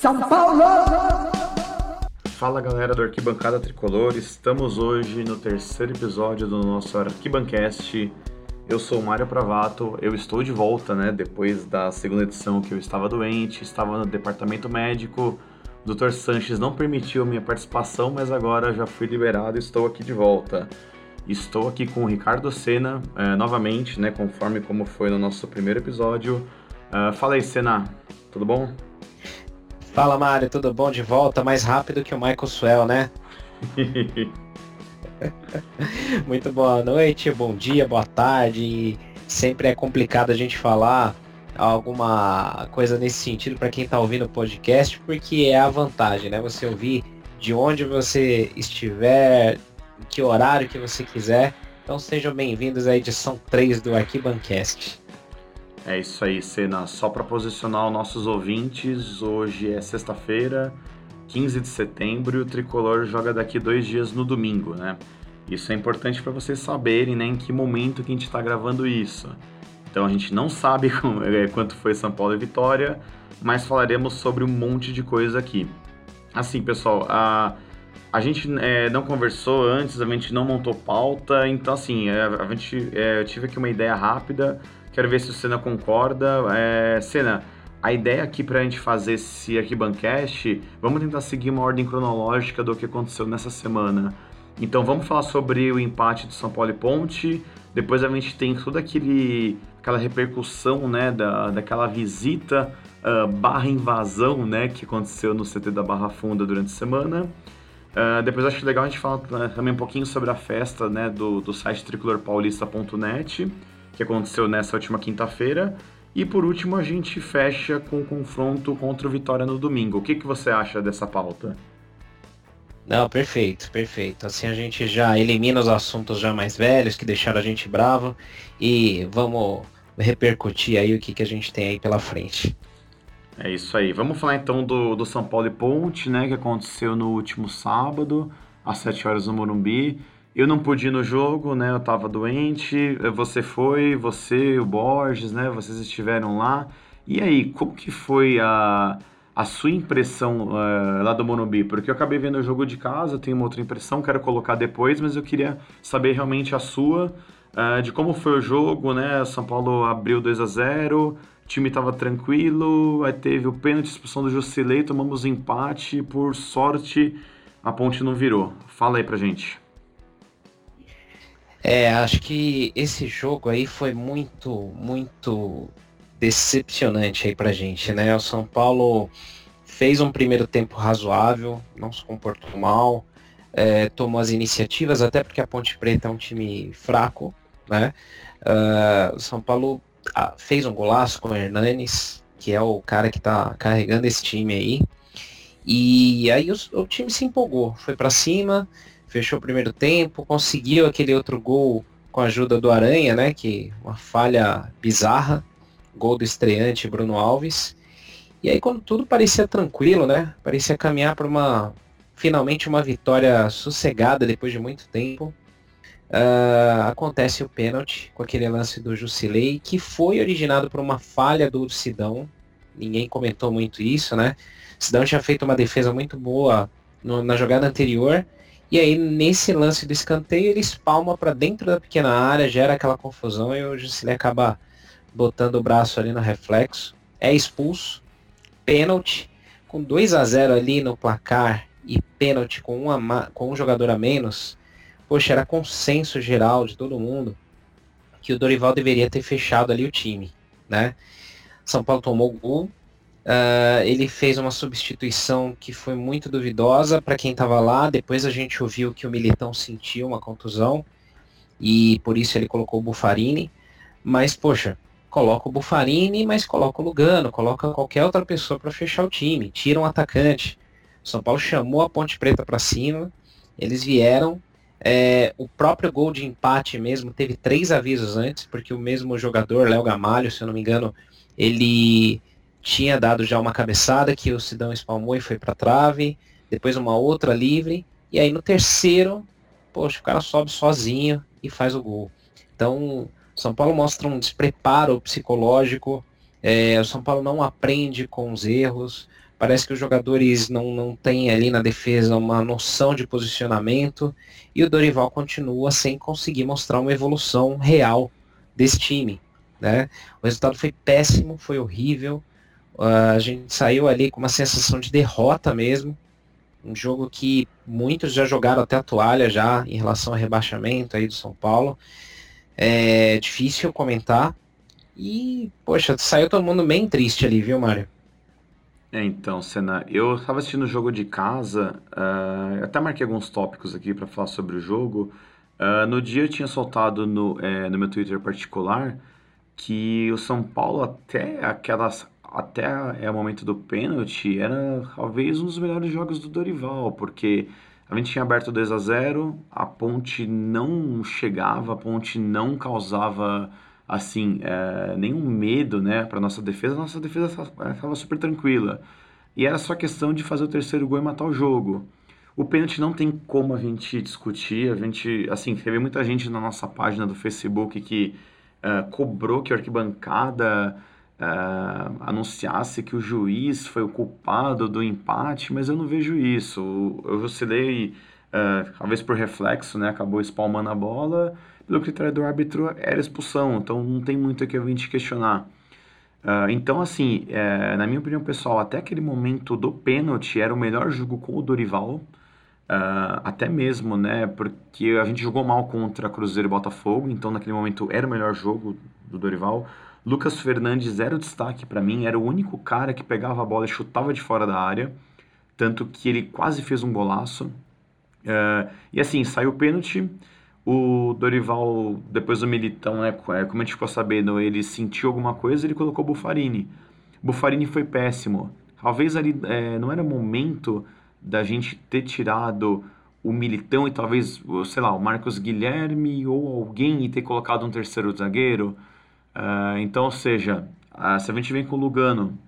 São Paulo! Fala galera do Arquibancada Tricolor, estamos hoje no terceiro episódio do nosso Arquibancast. Eu sou o Mário Pravato, eu estou de volta, né? Depois da segunda edição que eu estava doente, estava no departamento médico. O Dr. Sanches não permitiu minha participação, mas agora já fui liberado e estou aqui de volta. Estou aqui com o Ricardo Sena, é, novamente, né? Conforme como foi no nosso primeiro episódio. Uh, fala aí, Sena, tudo bom? Fala, Mário, tudo bom? De volta, mais rápido que o Michael Swell, né? Muito boa noite, bom dia, boa tarde. Sempre é complicado a gente falar alguma coisa nesse sentido para quem está ouvindo o podcast, porque é a vantagem, né? Você ouvir de onde você estiver, que horário que você quiser. Então sejam bem-vindos à edição 3 do Arquibancast. É isso aí, Cena. Só para posicionar os nossos ouvintes, hoje é sexta-feira, 15 de setembro, e o Tricolor joga daqui dois dias no domingo, né? Isso é importante para vocês saberem, né, em que momento que a gente está gravando isso. Então a gente não sabe é, quanto foi São Paulo e Vitória, mas falaremos sobre um monte de coisa aqui. Assim, pessoal, a, a gente é, não conversou antes, a gente não montou pauta, então assim, a, é, a gente é, eu tive aqui uma ideia rápida, quero ver se o Senna concorda. É, Senna, a ideia aqui para a gente fazer esse arquibancast, vamos tentar seguir uma ordem cronológica do que aconteceu nessa semana. Então vamos falar sobre o empate do São Paulo e Ponte. Depois a gente tem toda aquele, aquela repercussão né, da, daquela visita uh, barra invasão né, que aconteceu no CT da Barra Funda durante a semana. Uh, depois acho legal a gente falar uh, também um pouquinho sobre a festa né, do, do site tricolorpaulista.net, que aconteceu nessa última quinta-feira. E por último a gente fecha com o confronto contra o Vitória no domingo. O que, que você acha dessa pauta? Não, perfeito, perfeito. Assim a gente já elimina os assuntos já mais velhos que deixaram a gente bravo e vamos repercutir aí o que, que a gente tem aí pela frente. É isso aí. Vamos falar então do, do São Paulo e Ponte, né, que aconteceu no último sábado, às 7 horas no Morumbi. Eu não pude ir no jogo, né? Eu tava doente. Você foi, você, o Borges, né? Vocês estiveram lá. E aí, como que foi a, a sua impressão uh, lá do Monobi, porque eu acabei vendo o jogo de casa, tenho uma outra impressão, quero colocar depois, mas eu queria saber realmente a sua, uh, de como foi o jogo, né? São Paulo abriu 2 a 0 o time estava tranquilo, aí teve o pênalti, expulsão do Jusilei, tomamos empate, por sorte a ponte não virou. Fala aí pra gente. É, acho que esse jogo aí foi muito, muito decepcionante aí pra gente, né? O São Paulo fez um primeiro tempo razoável, não se comportou mal, é, tomou as iniciativas, até porque a Ponte Preta é um time fraco, né? Uh, o São Paulo ah, fez um golaço com o Hernanes, que é o cara que tá carregando esse time aí. E aí o, o time se empolgou, foi para cima, fechou o primeiro tempo, conseguiu aquele outro gol com a ajuda do Aranha, né? Que uma falha bizarra gol do estreante Bruno Alves. E aí quando tudo parecia tranquilo, né? Parecia caminhar para uma finalmente uma vitória sossegada depois de muito tempo. Uh, acontece o pênalti com aquele lance do Jusilei, que foi originado por uma falha do Sidão. Ninguém comentou muito isso, né? Sidão tinha feito uma defesa muito boa no, na jogada anterior. E aí, nesse lance do escanteio, ele espalma para dentro da pequena área, gera aquela confusão e o Jusilei acaba botando o braço ali no reflexo, é expulso, pênalti, com 2 a 0 ali no placar e pênalti com, uma, com um jogador a menos, poxa, era consenso geral de todo mundo que o Dorival deveria ter fechado ali o time, né? São Paulo tomou gol, uh, ele fez uma substituição que foi muito duvidosa para quem estava lá, depois a gente ouviu que o Militão sentiu uma contusão e por isso ele colocou o Bufarini, mas poxa, coloca o Bufarini, mas coloca o Lugano, coloca qualquer outra pessoa para fechar o time, tira um atacante. São Paulo chamou a Ponte Preta para cima, eles vieram. É, o próprio gol de empate mesmo teve três avisos antes, porque o mesmo jogador, Léo Gamalho, se eu não me engano, ele tinha dado já uma cabeçada que o Sidão espalmou e foi para trave, depois uma outra livre, e aí no terceiro, poxa, o cara sobe sozinho e faz o gol. Então, são Paulo mostra um despreparo psicológico. É, o São Paulo não aprende com os erros. Parece que os jogadores não, não têm ali na defesa uma noção de posicionamento e o Dorival continua sem conseguir mostrar uma evolução real desse time. Né? O resultado foi péssimo, foi horrível. Uh, a gente saiu ali com uma sensação de derrota mesmo. Um jogo que muitos já jogaram até a toalha já em relação ao rebaixamento aí do São Paulo. É difícil comentar. E, poxa, saiu todo mundo bem triste ali, viu, Mário? É, então, Senna, eu estava assistindo o jogo de casa, uh, até marquei alguns tópicos aqui para falar sobre o jogo. Uh, no dia eu tinha soltado no, é, no meu Twitter particular que o São Paulo até aquelas até é o momento do pênalti era talvez um dos melhores jogos do Dorival, porque a gente tinha aberto 2 a 0, a Ponte não chegava, a Ponte não causava assim, é, nenhum medo, né, para nossa defesa, nossa defesa estava super tranquila. E era só questão de fazer o terceiro gol e matar o jogo. O pênalti não tem como a gente discutir, a gente, assim, teve muita gente na nossa página do Facebook que uh, cobrou que a arquibancada uh, anunciasse que o juiz foi o culpado do empate, mas eu não vejo isso. Eu oscilei, uh, talvez por reflexo, né, acabou espalmando a bola, pelo critério do árbitro era expulsão, então não tem muito aqui a gente questionar. Uh, então, assim, na minha opinião pessoal, até aquele momento do pênalti era o melhor jogo com o Dorival, uh, até mesmo, né, porque a gente jogou mal contra Cruzeiro e Botafogo, então naquele momento era o melhor jogo do Dorival. Lucas Fernandes era o destaque para mim, era o único cara que pegava a bola e chutava de fora da área, tanto que ele quase fez um golaço. Uh, e assim, saiu o pênalti, o Dorival, depois do Militão, né, é, como a gente ficou sabendo, ele sentiu alguma coisa, ele colocou Bufarini. Bufarini foi péssimo. Talvez ali é, não era momento da gente ter tirado o Militão e talvez, sei lá, o Marcos Guilherme ou alguém e ter colocado um terceiro zagueiro. Uh, então, ou seja, uh, se a gente vem com o Lugano,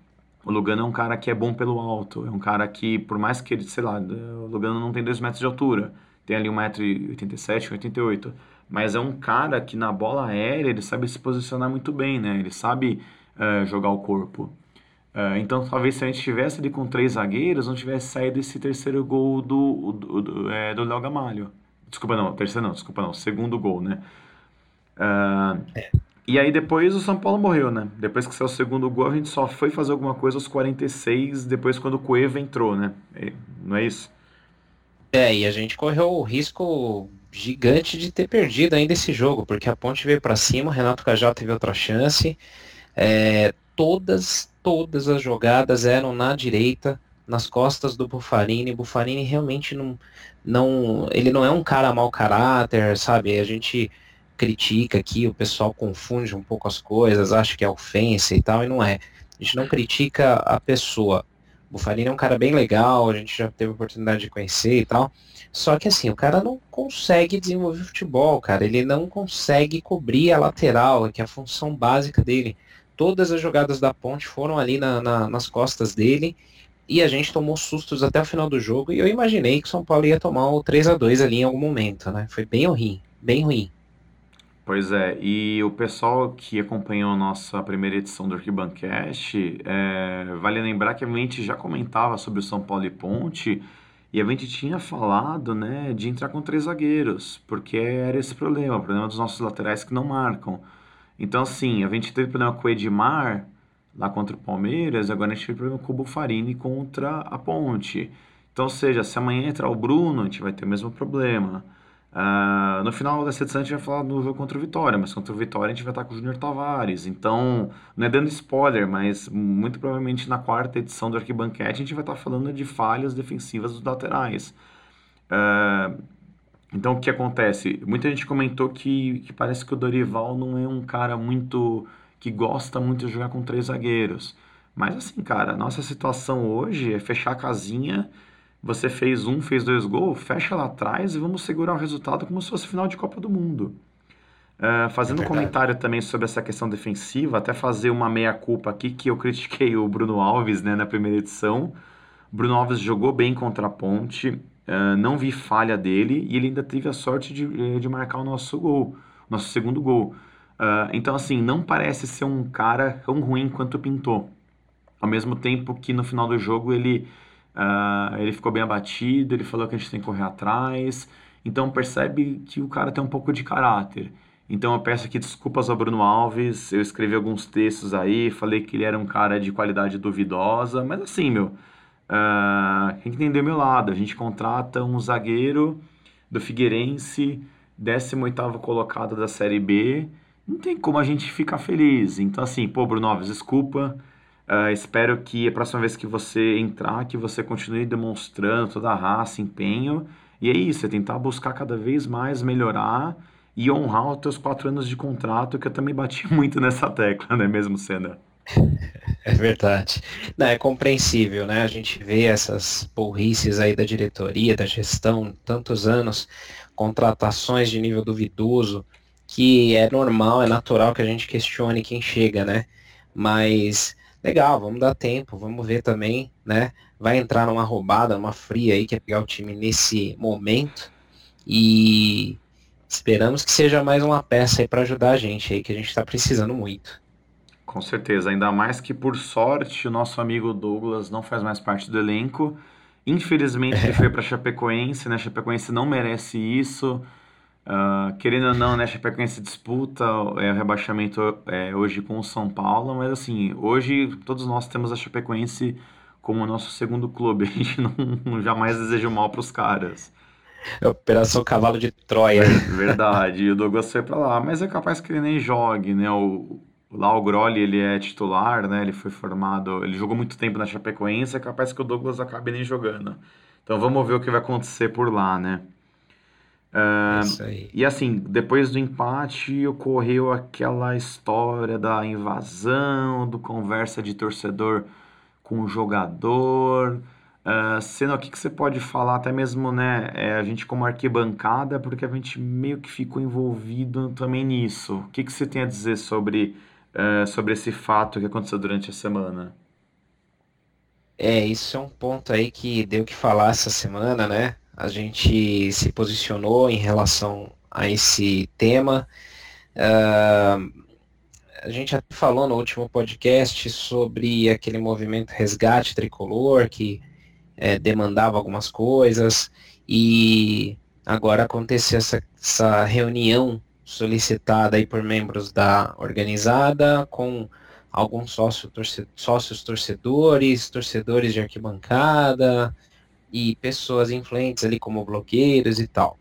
o Lugano é um cara que é bom pelo alto, é um cara que, por mais que ele, sei lá, o Lugano não tem dois metros de altura, tem ali 1,87m, 1,88m. Mas é um cara que na bola aérea ele sabe se posicionar muito bem, né? Ele sabe uh, jogar o corpo. Uh, então talvez se a gente tivesse ali com três zagueiros, não tivesse saído esse terceiro gol do, do, do, é, do Léo Gamalho. Desculpa não, terceiro não, desculpa não, segundo gol, né? Uh, é. E aí depois o São Paulo morreu, né? Depois que saiu o segundo gol, a gente só foi fazer alguma coisa aos 46, depois quando o Cueva entrou, né? Não é isso? É, e a gente correu o risco gigante de ter perdido ainda esse jogo, porque a ponte veio para cima, o Renato Cajal teve outra chance. É, todas, todas as jogadas eram na direita, nas costas do Bufarini. Bufarini realmente não, não, ele não é um cara mau caráter, sabe? A gente critica aqui, o pessoal confunde um pouco as coisas, acha que é ofensa e tal, e não é. A gente não critica a pessoa. Bufarini é um cara bem legal, a gente já teve a oportunidade de conhecer e tal. Só que assim, o cara não consegue desenvolver futebol, cara. Ele não consegue cobrir a lateral, que é a função básica dele. Todas as jogadas da ponte foram ali na, na, nas costas dele. E a gente tomou sustos até o final do jogo. E eu imaginei que o São Paulo ia tomar o 3 a 2 ali em algum momento, né? Foi bem ruim, bem ruim. Pois é, e o pessoal que acompanhou a nossa primeira edição do Arquibancast, é, vale lembrar que a gente já comentava sobre o São Paulo e Ponte, e a gente tinha falado né, de entrar com três zagueiros, porque era esse problema, o problema dos nossos laterais que não marcam. Então, assim, a gente teve problema com o Edmar, lá contra o Palmeiras, agora a gente teve problema com o Bufarini contra a Ponte. Então, ou seja, se amanhã entrar o Bruno, a gente vai ter o mesmo problema. Uh, no final dessa edição a gente vai falar do jogo contra o Vitória, mas contra o Vitória a gente vai estar com o Júnior Tavares. Então, não é dando spoiler, mas muito provavelmente na quarta edição do Arquibanquete a gente vai estar falando de falhas defensivas dos laterais. Uh, então, o que acontece? Muita gente comentou que, que parece que o Dorival não é um cara muito. que gosta muito de jogar com três zagueiros. Mas, assim, cara, a nossa situação hoje é fechar a casinha você fez um, fez dois gols, fecha lá atrás e vamos segurar o resultado como se fosse final de Copa do Mundo. Uh, fazendo é um comentário também sobre essa questão defensiva, até fazer uma meia-culpa aqui, que eu critiquei o Bruno Alves né, na primeira edição. Bruno Alves jogou bem contra a Ponte, uh, não vi falha dele e ele ainda teve a sorte de, eh, de marcar o nosso gol, nosso segundo gol. Uh, então, assim, não parece ser um cara tão ruim quanto pintou. ao mesmo tempo que no final do jogo ele, uh, ele ficou bem abatido, ele falou que a gente tem que correr atrás. Então percebe que o cara tem um pouco de caráter. Então eu peço aqui desculpas ao Bruno Alves, eu escrevi alguns textos aí, falei que ele era um cara de qualidade duvidosa, mas assim, meu, uh, tem que entender o meu lado. A gente contrata um zagueiro do Figueirense, 18º colocado da Série B, não tem como a gente ficar feliz. Então assim, pô, Bruno Alves, desculpa, uh, espero que a próxima vez que você entrar, que você continue demonstrando toda a raça, empenho, e é isso, é tentar buscar cada vez mais melhorar e honrar os teus quatro anos de contrato, que eu também bati muito nessa tecla, né mesmo, Senna? É verdade. Não, é compreensível, né? A gente vê essas burrices aí da diretoria, da gestão, tantos anos, contratações de nível duvidoso, que é normal, é natural que a gente questione quem chega, né? Mas legal, vamos dar tempo, vamos ver também, né? Vai entrar numa roubada, numa fria aí, que é pegar o time nesse momento. E Esperamos que seja mais uma peça aí para ajudar a gente aí, que a gente está precisando muito. Com certeza, ainda mais que por sorte o nosso amigo Douglas não faz mais parte do elenco. Infelizmente ele foi para Chapecoense, né? Chapecoense não merece isso. Uh, querendo ou não, né, Chapecoense disputa é, o rebaixamento é, hoje com o São Paulo, mas assim, hoje todos nós temos a Chapecoense como nosso segundo clube. A gente não jamais deseja mal para os caras. Operação Cavalo de Troia. Verdade, o Douglas foi pra lá, mas é capaz que ele nem jogue, né? O, lá o Groli, ele é titular, né? Ele foi formado, ele jogou muito tempo na Chapecoense, é capaz que o Douglas acabe nem jogando. Então vamos ver o que vai acontecer por lá, né? Uh, aí. E assim, depois do empate ocorreu aquela história da invasão, do conversa de torcedor com o jogador. Uh, Sendo o que, que você pode falar, até mesmo, né, é, a gente como arquibancada, porque a gente meio que ficou envolvido também nisso. O que, que você tem a dizer sobre, uh, sobre esse fato que aconteceu durante a semana? É, isso é um ponto aí que deu que falar essa semana, né? A gente se posicionou em relação a esse tema. Uh, a gente já falou no último podcast sobre aquele movimento resgate tricolor que é, demandava algumas coisas e agora aconteceu essa, essa reunião solicitada aí por membros da organizada com alguns sócio torce, sócios torcedores, torcedores de arquibancada e pessoas influentes ali como blogueiros e tal.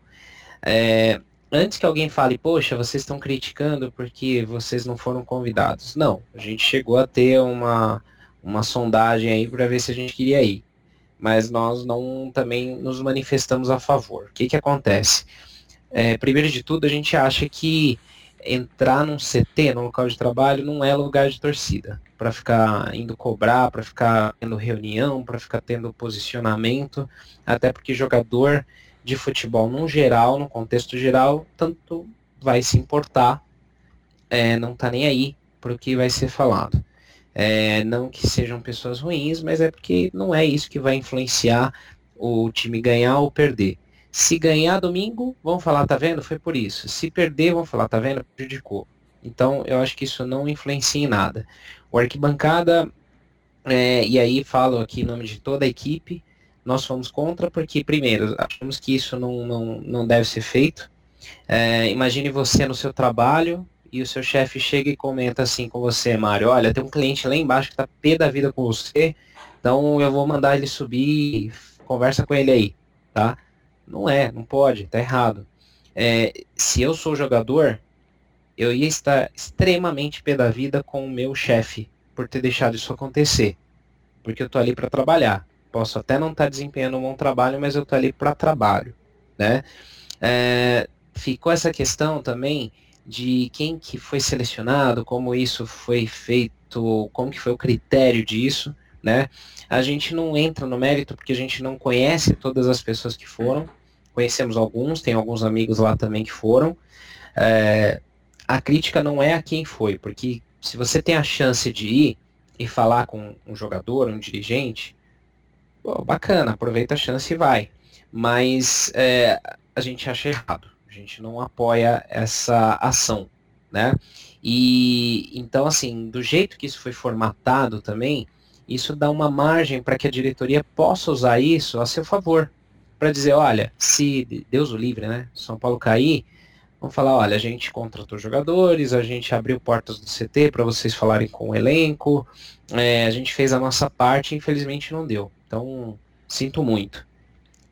É, antes que alguém fale, poxa, vocês estão criticando porque vocês não foram convidados. Não, a gente chegou a ter uma, uma sondagem aí para ver se a gente queria ir mas nós não também nos manifestamos a favor. O que, que acontece? É, primeiro de tudo, a gente acha que entrar num CT, num local de trabalho, não é lugar de torcida. Para ficar indo cobrar, para ficar tendo reunião, para ficar tendo posicionamento, até porque jogador de futebol, no geral, no contexto geral, tanto vai se importar, é, não está nem aí para o que vai ser falado. É, não que sejam pessoas ruins, mas é porque não é isso que vai influenciar o time ganhar ou perder. Se ganhar domingo, vão falar, tá vendo? Foi por isso. Se perder, vão falar, tá vendo? Prejudicou. Então, eu acho que isso não influencia em nada. O arquibancada, é, e aí falo aqui em nome de toda a equipe, nós fomos contra porque, primeiro, achamos que isso não, não, não deve ser feito. É, imagine você no seu trabalho, e o seu chefe chega e comenta assim com você, Mário, olha, tem um cliente lá embaixo que tá pé da vida com você, então eu vou mandar ele subir, conversa com ele aí, tá? Não é, não pode, tá errado. É, se eu sou jogador, eu ia estar extremamente pé da vida com o meu chefe por ter deixado isso acontecer. Porque eu tô ali para trabalhar. Posso até não estar tá desempenhando um bom trabalho, mas eu tô ali para trabalho, né? É, ficou essa questão também de quem que foi selecionado, como isso foi feito, como que foi o critério disso, né? A gente não entra no mérito porque a gente não conhece todas as pessoas que foram, conhecemos alguns, tem alguns amigos lá também que foram. É, a crítica não é a quem foi, porque se você tem a chance de ir e falar com um jogador, um dirigente, bacana, aproveita a chance e vai. Mas é, a gente acha errado. A gente não apoia essa ação, né? E então assim, do jeito que isso foi formatado também, isso dá uma margem para que a diretoria possa usar isso a seu favor. Para dizer, olha, se Deus o livre, né? São Paulo cair, vamos falar, olha, a gente contratou jogadores, a gente abriu portas do CT para vocês falarem com o elenco, é, a gente fez a nossa parte, infelizmente não deu. Então, sinto muito.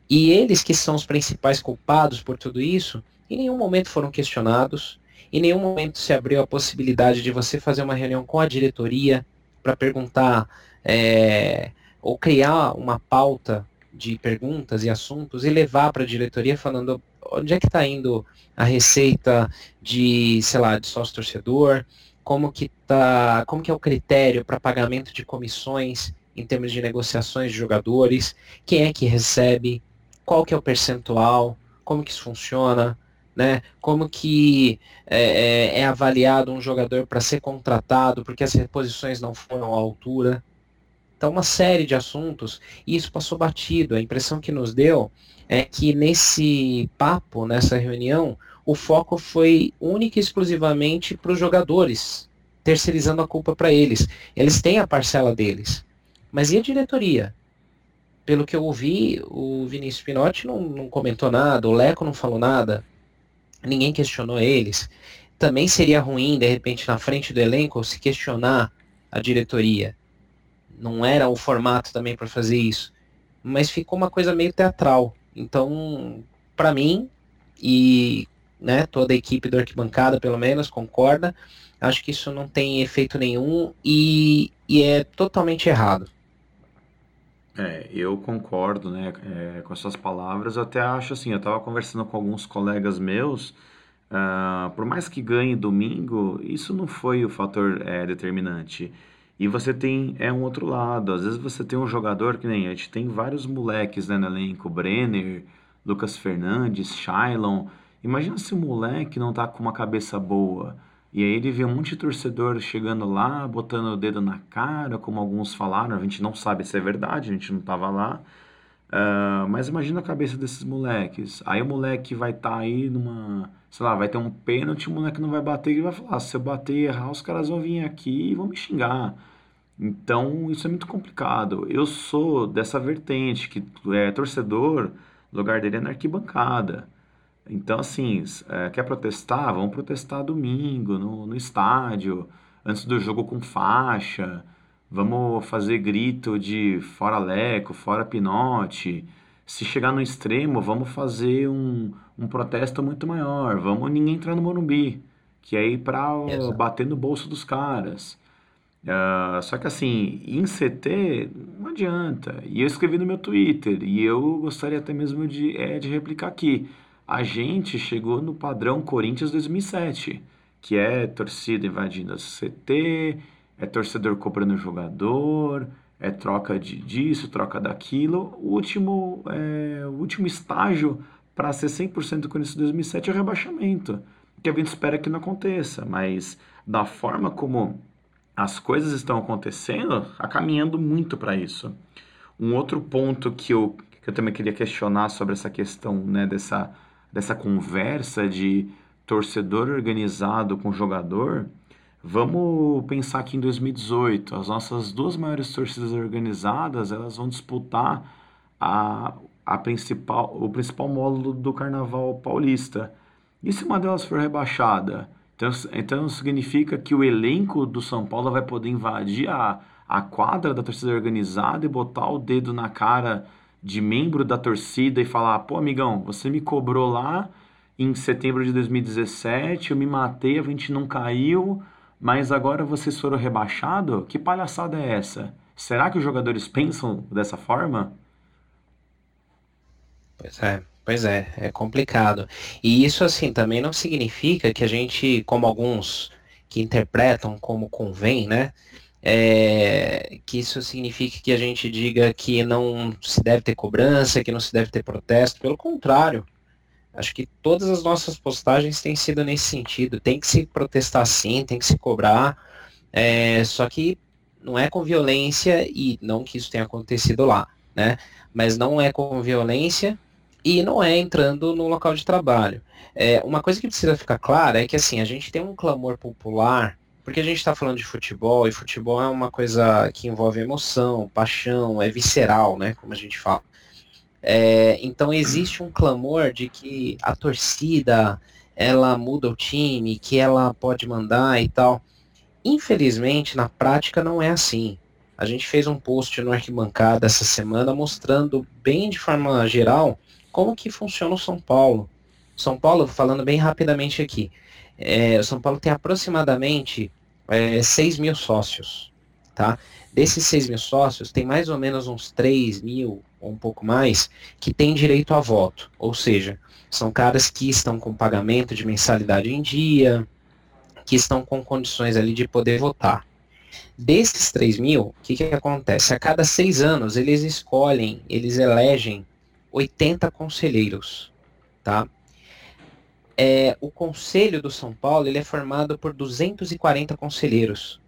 E eles que são os principais culpados por tudo isso, em nenhum momento foram questionados, em nenhum momento se abriu a possibilidade de você fazer uma reunião com a diretoria para perguntar é, ou criar uma pauta de perguntas e assuntos e levar para a diretoria falando onde é que está indo a receita de, sei lá, de sócio torcedor, como que tá, como que é o critério para pagamento de comissões em termos de negociações de jogadores, quem é que recebe, qual que é o percentual, como que isso funciona, né? Como que é, é, é avaliado um jogador para ser contratado porque as reposições não foram à altura. Então, uma série de assuntos, e isso passou batido. A impressão que nos deu é que nesse papo, nessa reunião, o foco foi única e exclusivamente para os jogadores, terceirizando a culpa para eles. Eles têm a parcela deles. Mas e a diretoria? Pelo que eu ouvi, o Vinícius Pinotti não, não comentou nada, o Leco não falou nada, ninguém questionou eles. Também seria ruim, de repente, na frente do elenco, se questionar a diretoria. Não era o formato também para fazer isso. Mas ficou uma coisa meio teatral. Então, para mim, e né, toda a equipe do arquibancada, pelo menos, concorda, acho que isso não tem efeito nenhum e, e é totalmente errado. É, eu concordo, né, é, com essas palavras. Eu até acho assim, eu estava conversando com alguns colegas meus, uh, por mais que ganhe domingo, isso não foi o fator é, determinante. E você tem é um outro lado. Às vezes você tem um jogador que nem a gente tem vários moleques né, no elenco, Brenner, Lucas Fernandes, Shailon. Imagina se o moleque não tá com uma cabeça boa. E aí ele vê um monte de torcedor chegando lá, botando o dedo na cara, como alguns falaram, a gente não sabe se é verdade, a gente não tava lá. Uh, mas imagina a cabeça desses moleques. Aí o moleque vai estar tá aí numa. Sei lá, vai ter um pênalti, o moleque não vai bater e vai falar: se eu bater e errar, os caras vão vir aqui e vão me xingar. Então isso é muito complicado. Eu sou dessa vertente, que é torcedor, o lugar dele é na arquibancada. Então, assim, é, quer protestar? Vamos protestar domingo, no, no estádio, antes do jogo com faixa. Vamos fazer grito de fora Leco, fora Pinote. Se chegar no extremo, vamos fazer um, um protesto muito maior. Vamos ninguém entrar no Morumbi, que é ir para bater no bolso dos caras. Uh, só que assim, em CT não adianta. E eu escrevi no meu Twitter, e eu gostaria até mesmo de, é, de replicar aqui a gente chegou no padrão Corinthians 2007, que é torcida invadindo a CT, é torcedor cobrando jogador, é troca de disso, troca daquilo. O último, é, o último estágio para ser 100% do Corinthians 2007 é o rebaixamento, que a gente espera que não aconteça, mas da forma como as coisas estão acontecendo, está caminhando muito para isso. Um outro ponto que eu, que eu também queria questionar sobre essa questão né, dessa dessa conversa de torcedor organizado com jogador, vamos pensar que em 2018 as nossas duas maiores torcidas organizadas elas vão disputar a, a principal, o principal módulo do Carnaval Paulista. E se uma delas for rebaixada? Então, então significa que o elenco do São Paulo vai poder invadir a, a quadra da torcida organizada e botar o dedo na cara de membro da torcida e falar: pô, amigão, você me cobrou lá em setembro de 2017, eu me matei, a gente não caiu, mas agora vocês foram rebaixados? Que palhaçada é essa? Será que os jogadores pensam dessa forma? Pois é, pois é, é complicado. E isso assim também não significa que a gente, como alguns que interpretam como convém, né? é, que isso signifique que a gente diga que não se deve ter cobrança, que não se deve ter protesto. Pelo contrário, acho que todas as nossas postagens têm sido nesse sentido. Tem que se protestar sim, tem que se cobrar, é, só que não é com violência e não que isso tenha acontecido lá, né? Mas não é com violência e não é entrando no local de trabalho. É, uma coisa que precisa ficar clara é que assim a gente tem um clamor popular porque a gente está falando de futebol e futebol é uma coisa que envolve emoção, paixão, é visceral, né? Como a gente fala. É, então existe um clamor de que a torcida ela muda o time, que ela pode mandar e tal. Infelizmente, na prática não é assim. A gente fez um post no Arquibancada essa semana mostrando bem de forma geral como que funciona o São Paulo. São Paulo, falando bem rapidamente aqui, é, São Paulo tem aproximadamente é, 6 mil sócios, tá? Desses 6 mil sócios, tem mais ou menos uns 3 mil, ou um pouco mais, que têm direito a voto. Ou seja, são caras que estão com pagamento de mensalidade em dia, que estão com condições ali de poder votar. Desses 3 mil, o que, que acontece? A cada seis anos, eles escolhem, eles elegem 80 conselheiros, tá? É, o Conselho do São Paulo ele é formado por 240 conselheiros.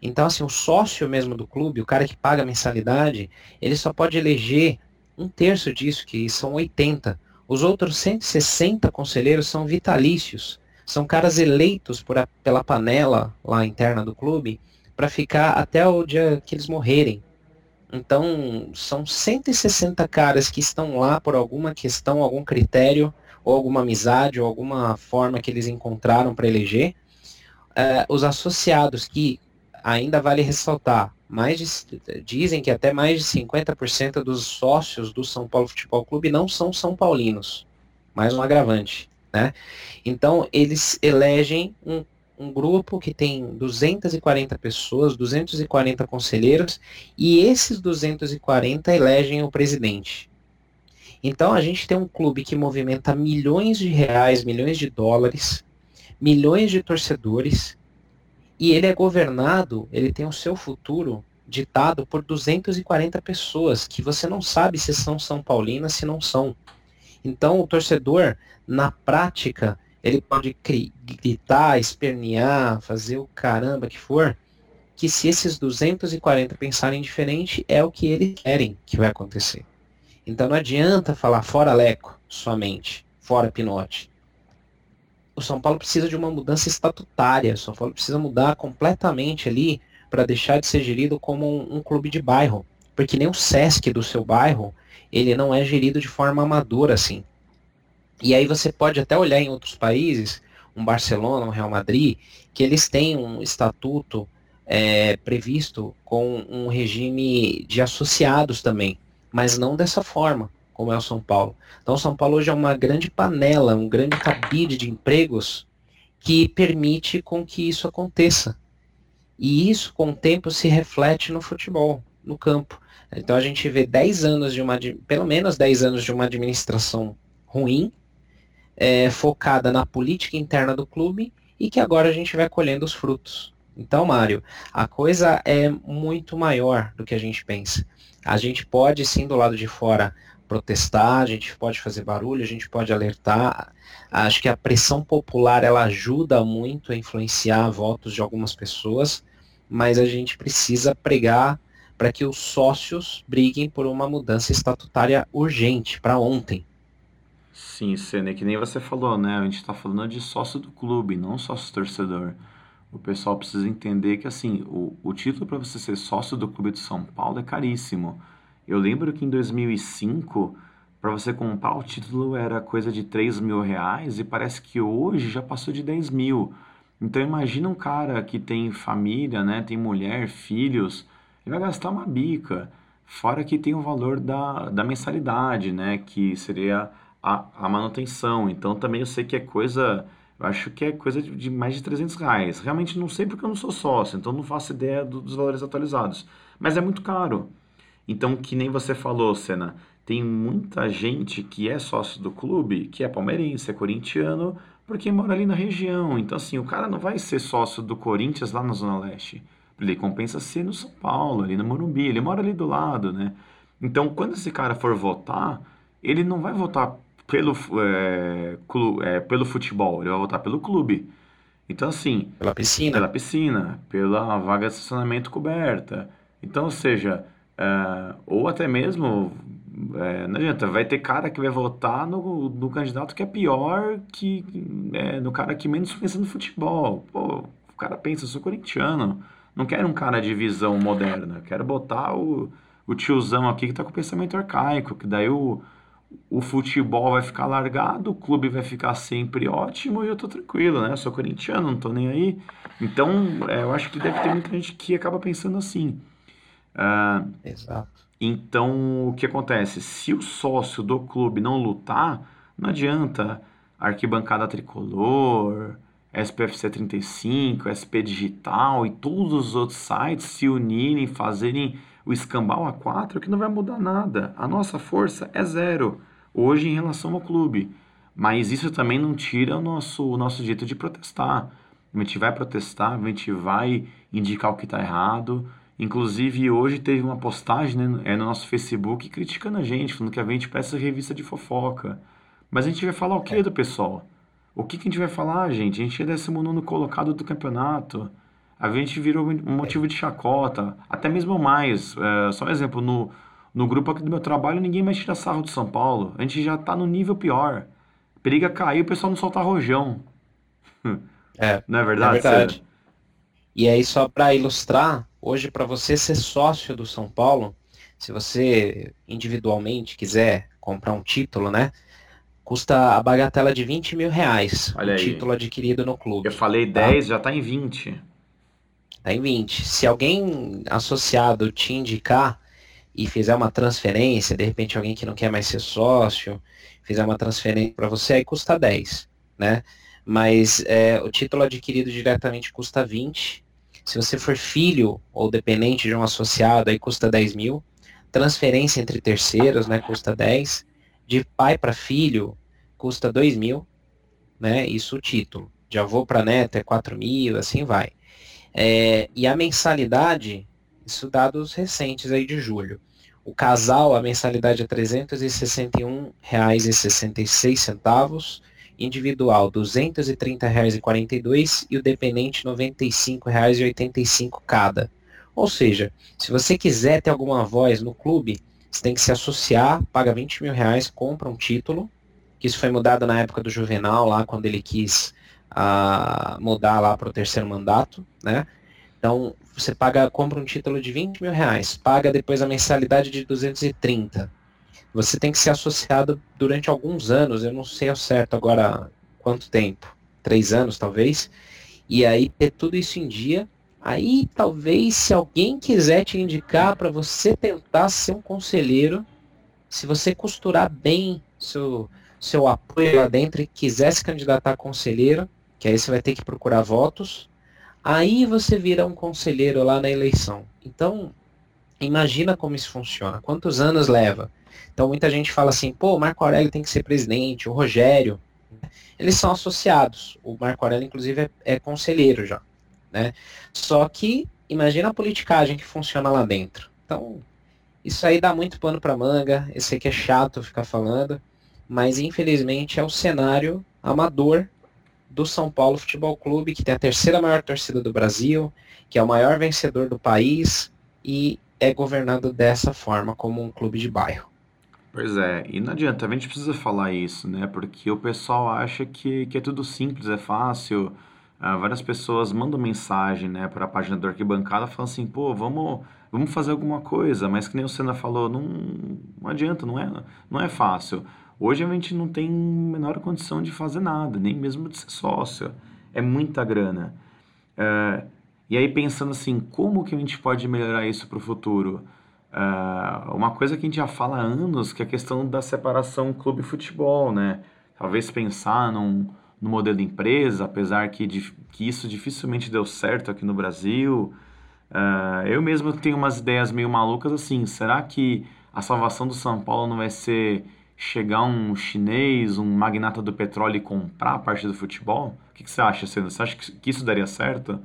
Então, assim, o sócio mesmo do clube, o cara que paga a mensalidade, ele só pode eleger um terço disso, que são 80. Os outros 160 conselheiros são vitalícios. São caras eleitos por a, pela panela lá interna do clube para ficar até o dia que eles morrerem. Então, são 160 caras que estão lá por alguma questão, algum critério, ou alguma amizade, ou alguma forma que eles encontraram para eleger. Uh, os associados, que ainda vale ressaltar, mais de, dizem que até mais de 50% dos sócios do São Paulo Futebol Clube não são são paulinos. Mais um agravante. Né? Então, eles elegem um um grupo que tem 240 pessoas, 240 conselheiros, e esses 240 elegem o presidente. Então a gente tem um clube que movimenta milhões de reais, milhões de dólares, milhões de torcedores, e ele é governado, ele tem o seu futuro ditado por 240 pessoas, que você não sabe se são São Paulinas, se não são. Então o torcedor, na prática, ele pode gritar, espernear, fazer o caramba que for, que se esses 240 pensarem diferente, é o que eles querem que vai acontecer. Então não adianta falar fora Leco somente, fora Pinote. O São Paulo precisa de uma mudança estatutária, o São Paulo precisa mudar completamente ali para deixar de ser gerido como um, um clube de bairro. Porque nem o Sesc do seu bairro, ele não é gerido de forma amadora assim. E aí você pode até olhar em outros países, um Barcelona, um Real Madrid, que eles têm um estatuto é, previsto com um regime de associados também, mas não dessa forma, como é o São Paulo. Então, São Paulo hoje é uma grande panela, um grande cabide de empregos que permite com que isso aconteça. E isso, com o tempo, se reflete no futebol, no campo. Então, a gente vê 10 anos de uma, pelo menos 10 anos de uma administração ruim, é, focada na política interna do clube e que agora a gente vai colhendo os frutos. Então, Mário, a coisa é muito maior do que a gente pensa. A gente pode sim do lado de fora protestar, a gente pode fazer barulho, a gente pode alertar. Acho que a pressão popular ela ajuda muito a influenciar votos de algumas pessoas, mas a gente precisa pregar para que os sócios briguem por uma mudança estatutária urgente para ontem. Sim, Senna, é que nem você falou, né? A gente está falando de sócio do clube, não sócio torcedor. O pessoal precisa entender que, assim, o, o título para você ser sócio do Clube de São Paulo é caríssimo. Eu lembro que em 2005, para você comprar o título era coisa de 3 mil reais e parece que hoje já passou de 10 mil. Então imagina um cara que tem família, né? Tem mulher, filhos, ele vai gastar uma bica. Fora que tem o valor da, da mensalidade, né? Que seria a, a manutenção. Então também eu sei que é coisa, eu acho que é coisa de, de, mais de 300 reais. Realmente não sei porque eu não sou sócio, então não faço ideia do, dos valores atualizados. Mas é muito caro. Então, que nem você falou, Senna, tem muita gente que é sócio do clube, que é palmeirense, é corintiano, porque mora ali na região. Então, assim, o cara não vai ser sócio do Corinthians lá na Zona Leste. Ele compensa ser no São Paulo, ali no Morumbi. Ele mora ali do lado, né? Então, quando esse cara for votar, ele não vai votar pelo, é, clu, é, pelo futebol, ele vai votar pelo clube. Então, assim. Pela piscina. Pela piscina, pela vaga de estacionamento coberta. Então, ou seja, é, ou até mesmo. É, não adianta, vai ter cara que vai votar no, no candidato que é pior que é, no cara que menos pensa no futebol. Pô, o cara pensa, eu sou corintiano, não quero um cara de visão moderna, quero botar o, o tiozão aqui que tá com pensamento arcaico, que daí o, o futebol vai ficar largado, o clube vai ficar sempre ótimo e eu tô tranquilo, né? Eu sou corintiano, não tô nem aí. Então, é, eu acho que deve ter muita gente que acaba pensando assim. Uh, Exato. Então, o que acontece? Se o sócio do clube não lutar, não adianta arquibancada tricolor, SPFC 35, SP Digital e todos os outros sites se unirem, fazerem o escambau a 4, que não vai mudar nada. A nossa força é zero hoje em relação ao clube. Mas isso também não tira o nosso, o nosso jeito de protestar. A gente vai protestar, a gente vai indicar o que está errado. Inclusive, hoje teve uma postagem né, é, no nosso Facebook criticando a gente, falando que a gente parece revista de fofoca. Mas a gente vai falar o que do pessoal? O que, que a gente vai falar, gente? A gente é 19 colocado do campeonato. A gente virou um motivo de chacota, até mesmo mais. É, só um exemplo, no, no grupo aqui do meu trabalho, ninguém mais tira sarro do São Paulo. A gente já tá no nível pior. Periga cair, o pessoal não soltar rojão. É, não é verdade? É verdade. E aí, só para ilustrar, hoje para você ser sócio do São Paulo, se você individualmente quiser comprar um título, né? Custa a bagatela de 20 mil reais. Olha o aí. título adquirido no clube. Eu falei 10, tá? já tá em 20. Tá em 20. Se alguém associado te indicar e fizer uma transferência, de repente alguém que não quer mais ser sócio, fizer uma transferência para você, aí custa 10, né? Mas é, o título adquirido diretamente custa 20. Se você for filho ou dependente de um associado, aí custa 10 mil. Transferência entre terceiros, né, custa 10. De pai para filho, custa 2 mil, né? Isso o título. De avô para neto é 4 mil, assim vai. É, e a mensalidade, isso dados recentes aí de julho. O casal, a mensalidade é R$ 361,66, individual R$ 230,42 e o dependente R$ 95,85 cada. Ou seja, se você quiser ter alguma voz no clube, você tem que se associar, paga 20 mil reais, compra um título, que isso foi mudado na época do Juvenal, lá quando ele quis a mudar lá para o terceiro mandato, né? Então, você paga, compra um título de 20 mil reais, paga depois a mensalidade de 230. Você tem que ser associado durante alguns anos, eu não sei ao certo agora quanto tempo, três anos talvez, e aí ter tudo isso em dia. Aí talvez se alguém quiser te indicar para você tentar ser um conselheiro, se você costurar bem seu, seu apoio lá dentro e quiser se candidatar a conselheiro, que aí você vai ter que procurar votos, aí você vira um conselheiro lá na eleição. Então, imagina como isso funciona. Quantos anos leva? Então, muita gente fala assim, pô, Marco Aurélio tem que ser presidente, o Rogério. Eles são associados. O Marco Aurélio, inclusive, é, é conselheiro já. Né? Só que, imagina a politicagem que funciona lá dentro. Então, isso aí dá muito pano para manga. Eu sei que é chato ficar falando, mas infelizmente é o cenário amador do São Paulo Futebol Clube, que tem a terceira maior torcida do Brasil, que é o maior vencedor do país e é governado dessa forma, como um clube de bairro. Pois é, e não adianta, a gente precisa falar isso, né? Porque o pessoal acha que, que é tudo simples, é fácil. Ah, várias pessoas mandam mensagem né, para a página do Arquibancada falando assim, pô, vamos, vamos fazer alguma coisa, mas que nem o Senna falou, não, não adianta, não é, não é fácil. Hoje a gente não tem menor condição de fazer nada, nem mesmo de ser sócio. É muita grana. É, e aí pensando assim, como que a gente pode melhorar isso para o futuro? É, uma coisa que a gente já fala há anos, que é a questão da separação clube-futebol, né? Talvez pensar num, num modelo de empresa, apesar que, que isso dificilmente deu certo aqui no Brasil. É, eu mesmo tenho umas ideias meio malucas assim, será que a salvação do São Paulo não vai ser chegar um chinês, um magnata do petróleo e comprar a parte do futebol? O que, que você acha, Cena? Você acha que isso daria certo?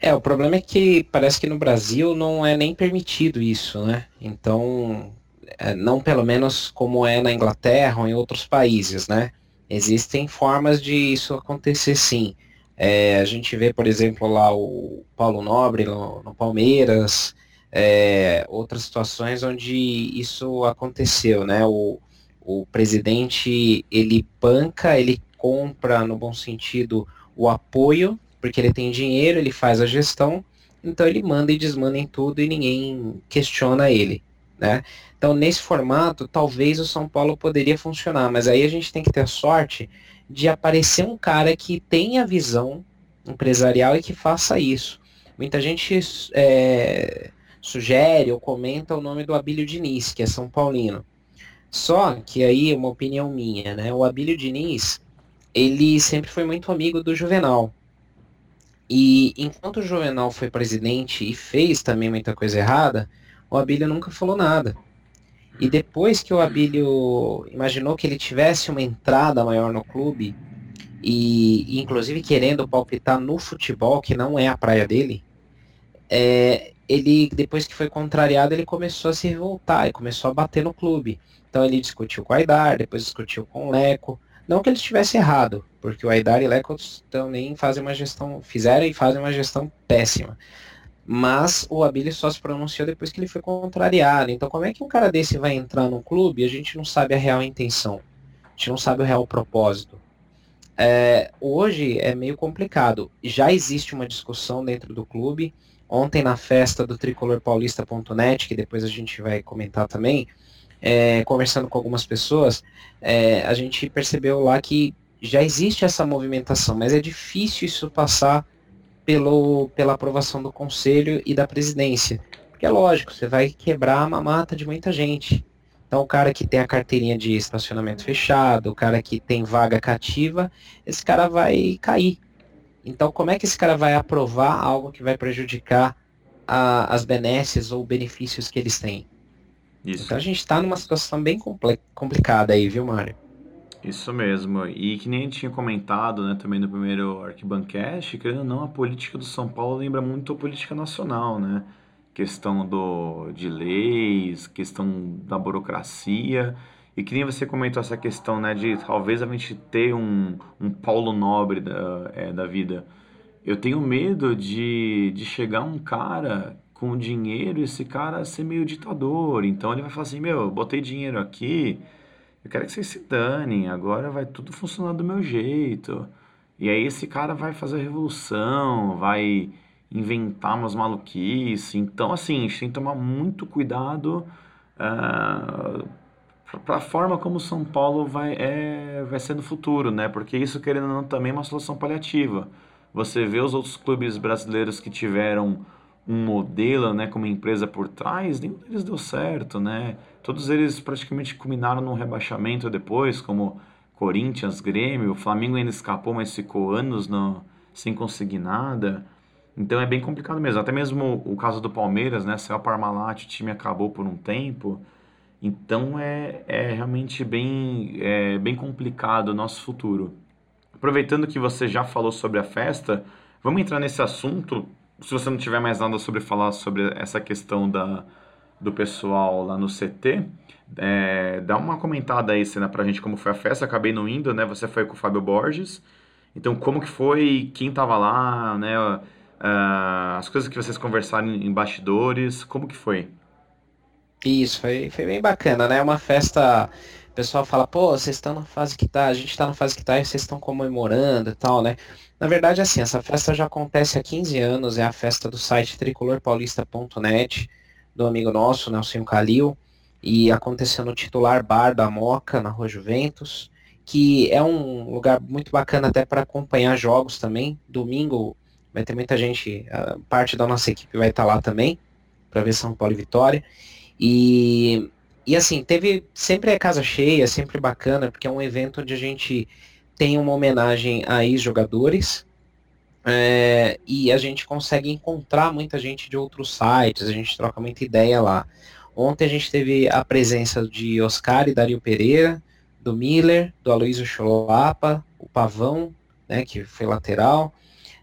É, o problema é que parece que no Brasil não é nem permitido isso, né? Então, é, não pelo menos como é na Inglaterra ou em outros países, né? Existem formas de isso acontecer sim. É, a gente vê, por exemplo, lá o Paulo Nobre no, no Palmeiras, é, outras situações onde isso aconteceu, né? O, o presidente ele banca, ele compra no bom sentido o apoio, porque ele tem dinheiro, ele faz a gestão, então ele manda e desmanda em tudo e ninguém questiona ele, né? Então nesse formato, talvez o São Paulo poderia funcionar, mas aí a gente tem que ter sorte de aparecer um cara que tenha visão empresarial e que faça isso. Muita gente é, sugere ou comenta o nome do Abílio Diniz, que é São Paulino. Só que aí, uma opinião minha, né? O Abílio Diniz, ele sempre foi muito amigo do Juvenal. E enquanto o Juvenal foi presidente e fez também muita coisa errada, o Abílio nunca falou nada. E depois que o Abílio imaginou que ele tivesse uma entrada maior no clube, e, e inclusive querendo palpitar no futebol, que não é a praia dele, é, ele, depois que foi contrariado, ele começou a se revoltar e começou a bater no clube. Então ele discutiu com o Aidar, depois discutiu com o Leco. Não que ele estivesse errado, porque o Aidar e o Leco também fazem uma gestão, fizeram e fazem uma gestão péssima. Mas o Abílio só se pronunciou depois que ele foi contrariado. Então como é que um cara desse vai entrar no clube e a gente não sabe a real intenção? A gente não sabe o real propósito. É, hoje é meio complicado. Já existe uma discussão dentro do clube. Ontem na festa do tricolorpaulista.net, que depois a gente vai comentar também, é, conversando com algumas pessoas, é, a gente percebeu lá que já existe essa movimentação, mas é difícil isso passar pelo, pela aprovação do conselho e da presidência. Porque é lógico, você vai quebrar a mamata de muita gente. Então, o cara que tem a carteirinha de estacionamento fechado, o cara que tem vaga cativa, esse cara vai cair. Então, como é que esse cara vai aprovar algo que vai prejudicar a, as benesses ou benefícios que eles têm? Isso. Então a gente está numa situação bem complicada aí, viu, Mário? Isso mesmo. E que nem gente tinha comentado né, também no primeiro Arquibancast, querendo ou não, a política do São Paulo lembra muito a política nacional, né? Questão do, de leis, questão da burocracia. E que nem você comentou essa questão, né, de talvez a gente ter um, um Paulo Nobre da, é, da vida. Eu tenho medo de, de chegar um cara com dinheiro esse cara ser meio ditador. Então ele vai falar assim: Meu, eu botei dinheiro aqui, eu quero que vocês se danem, agora vai tudo funcionar do meu jeito. E aí esse cara vai fazer revolução, vai inventar umas maluquices. Então, assim, a gente tem que tomar muito cuidado uh, para a forma como São Paulo vai, é, vai ser no futuro, né? Porque isso, querendo ou não, também é uma solução paliativa. Você vê os outros clubes brasileiros que tiveram um modelo, né, como empresa por trás, nenhum deles deu certo, né? Todos eles praticamente culminaram num rebaixamento depois, como Corinthians, Grêmio, o Flamengo ainda escapou, mas ficou anos no, sem conseguir nada. Então é bem complicado mesmo. Até mesmo o caso do Palmeiras, né? Saiu a Parmalat, o time acabou por um tempo. Então é, é realmente bem, é, bem complicado o nosso futuro. Aproveitando que você já falou sobre a festa, vamos entrar nesse assunto se você não tiver mais nada sobre falar sobre essa questão da, do pessoal lá no CT, é, dá uma comentada aí, Cena, pra gente como foi a festa. Acabei não indo, né? Você foi com o Fábio Borges. Então, como que foi? Quem tava lá, né? Uh, as coisas que vocês conversaram em bastidores, como que foi? Isso, foi, foi bem bacana, né? Uma festa o pessoal fala, pô, vocês estão na fase que tá, a gente está na fase que tá e vocês estão comemorando e tal, né? Na verdade, assim, essa festa já acontece há 15 anos, é a festa do site tricolorpaulista.net, do amigo nosso, Nelson Calil, e aconteceu no titular Bar da Moca, na Rua Juventus, que é um lugar muito bacana até para acompanhar jogos também. Domingo vai ter muita gente, parte da nossa equipe vai estar tá lá também, para ver São Paulo e Vitória. E, e assim, teve sempre é casa cheia, sempre bacana, porque é um evento onde a gente tem uma homenagem a ex-jogadores é, e a gente consegue encontrar muita gente de outros sites, a gente troca muita ideia lá. Ontem a gente teve a presença de Oscar e Dario Pereira, do Miller, do Aloysio Cholapa, o Pavão, né, que foi lateral.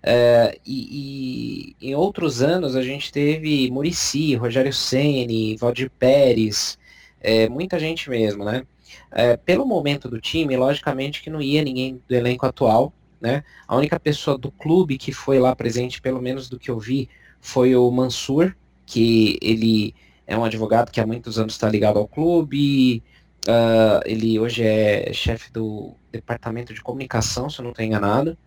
É, e, e, em outros anos a gente teve Murici, Rogério Ceni, Valdir Pérez, é, muita gente mesmo, né? É, pelo momento do time, logicamente que não ia ninguém do elenco atual, né? A única pessoa do clube que foi lá presente, pelo menos do que eu vi, foi o Mansur, que ele é um advogado que há muitos anos está ligado ao clube. Uh, ele hoje é chefe do departamento de comunicação, se eu não estou enganado.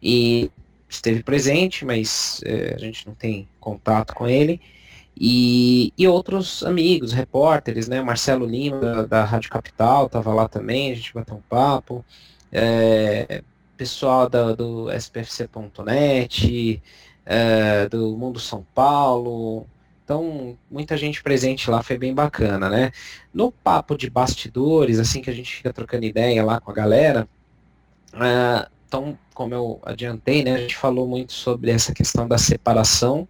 E esteve presente, mas é, a gente não tem contato com ele. E, e outros amigos, repórteres, né? Marcelo Lima, da, da Rádio Capital, estava lá também, a gente bateu um papo. É, pessoal da, do SPFC.net, é, do Mundo São Paulo. Então, muita gente presente lá, foi bem bacana, né? No papo de bastidores, assim que a gente fica trocando ideia lá com a galera, é, então, como eu adiantei, né, a gente falou muito sobre essa questão da separação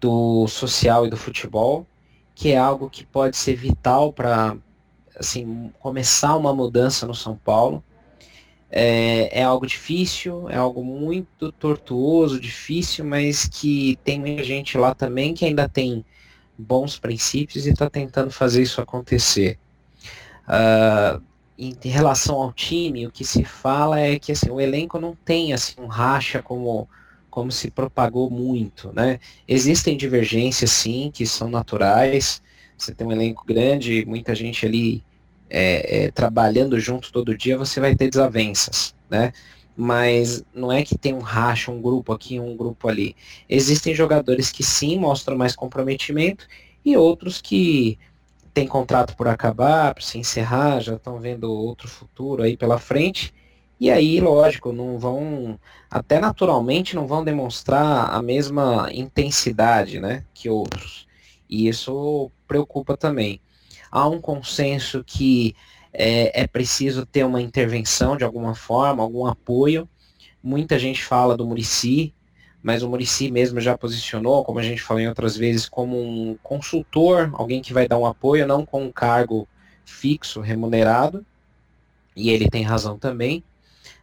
do social e do futebol, que é algo que pode ser vital para assim começar uma mudança no São Paulo. É, é, algo difícil, é algo muito tortuoso, difícil, mas que tem muita gente lá também que ainda tem bons princípios e está tentando fazer isso acontecer. Uh, em relação ao time, o que se fala é que assim, o elenco não tem assim, um racha como como se propagou muito, né? Existem divergências, sim, que são naturais. Você tem um elenco grande, muita gente ali é, é, trabalhando junto todo dia, você vai ter desavenças, né? Mas não é que tem um racha, um grupo aqui, um grupo ali. Existem jogadores que sim mostram mais comprometimento e outros que têm contrato por acabar, por se encerrar, já estão vendo outro futuro aí pela frente e aí, lógico, não vão, até naturalmente, não vão demonstrar a mesma intensidade né, que outros. E isso preocupa também. Há um consenso que é, é preciso ter uma intervenção de alguma forma, algum apoio. Muita gente fala do Murici, mas o Murici mesmo já posicionou, como a gente falou em outras vezes, como um consultor, alguém que vai dar um apoio, não com um cargo fixo, remunerado. E ele tem razão também.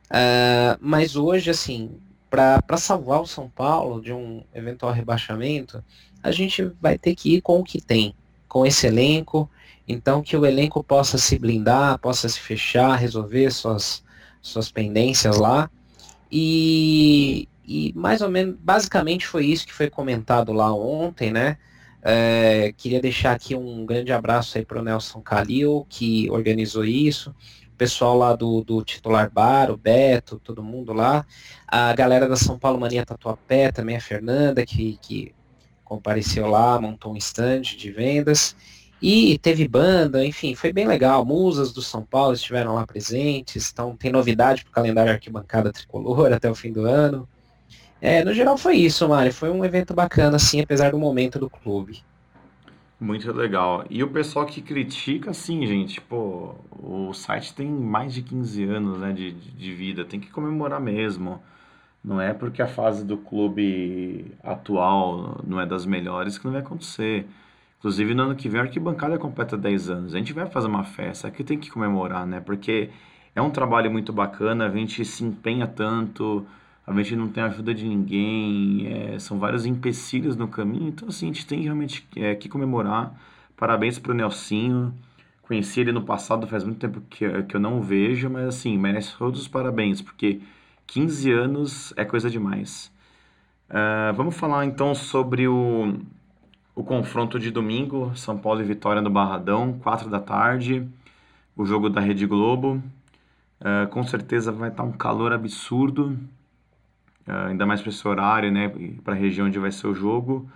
Uh, mas hoje, assim, para salvar o São Paulo de um eventual rebaixamento, a gente vai ter que ir com o que tem, com esse elenco. Então, que o elenco possa se blindar, possa se fechar, resolver suas, suas pendências lá. E, e mais ou menos, basicamente foi isso que foi comentado lá ontem, né? É, queria deixar aqui um grande abraço aí para o Nelson Calil, que organizou isso pessoal lá do, do titular bar, o Beto, todo mundo lá, a galera da São Paulo Mania Tatuapé, também a Fernanda, que, que compareceu lá, montou um stand de vendas, e teve banda, enfim, foi bem legal. Musas do São Paulo estiveram lá presentes, então tem novidade para o calendário arquibancada tricolor até o fim do ano. É, no geral foi isso, Mário. Foi um evento bacana, assim, apesar do momento do clube. Muito legal. E o pessoal que critica, assim, gente, pô, o site tem mais de 15 anos, né, de, de vida, tem que comemorar mesmo. Não é porque a fase do clube atual não é das melhores que não vai acontecer. Inclusive, no ano que vem, a arquibancada completa 10 anos. A gente vai fazer uma festa, que tem que comemorar, né? Porque é um trabalho muito bacana, a gente se empenha tanto, a gente não tem ajuda de ninguém, é, são vários empecilhos no caminho, então assim, a gente tem realmente é, que comemorar. Parabéns para o Nelsinho, conheci ele no passado, faz muito tempo que, que eu não o vejo, mas assim, merece todos os parabéns, porque 15 anos é coisa demais. Uh, vamos falar então sobre o, o confronto de domingo, São Paulo e Vitória no Barradão, 4 da tarde, o jogo da Rede Globo. Uh, com certeza vai estar um calor absurdo. Uh, ainda mais para esse horário, né? Para a região onde vai ser o jogo.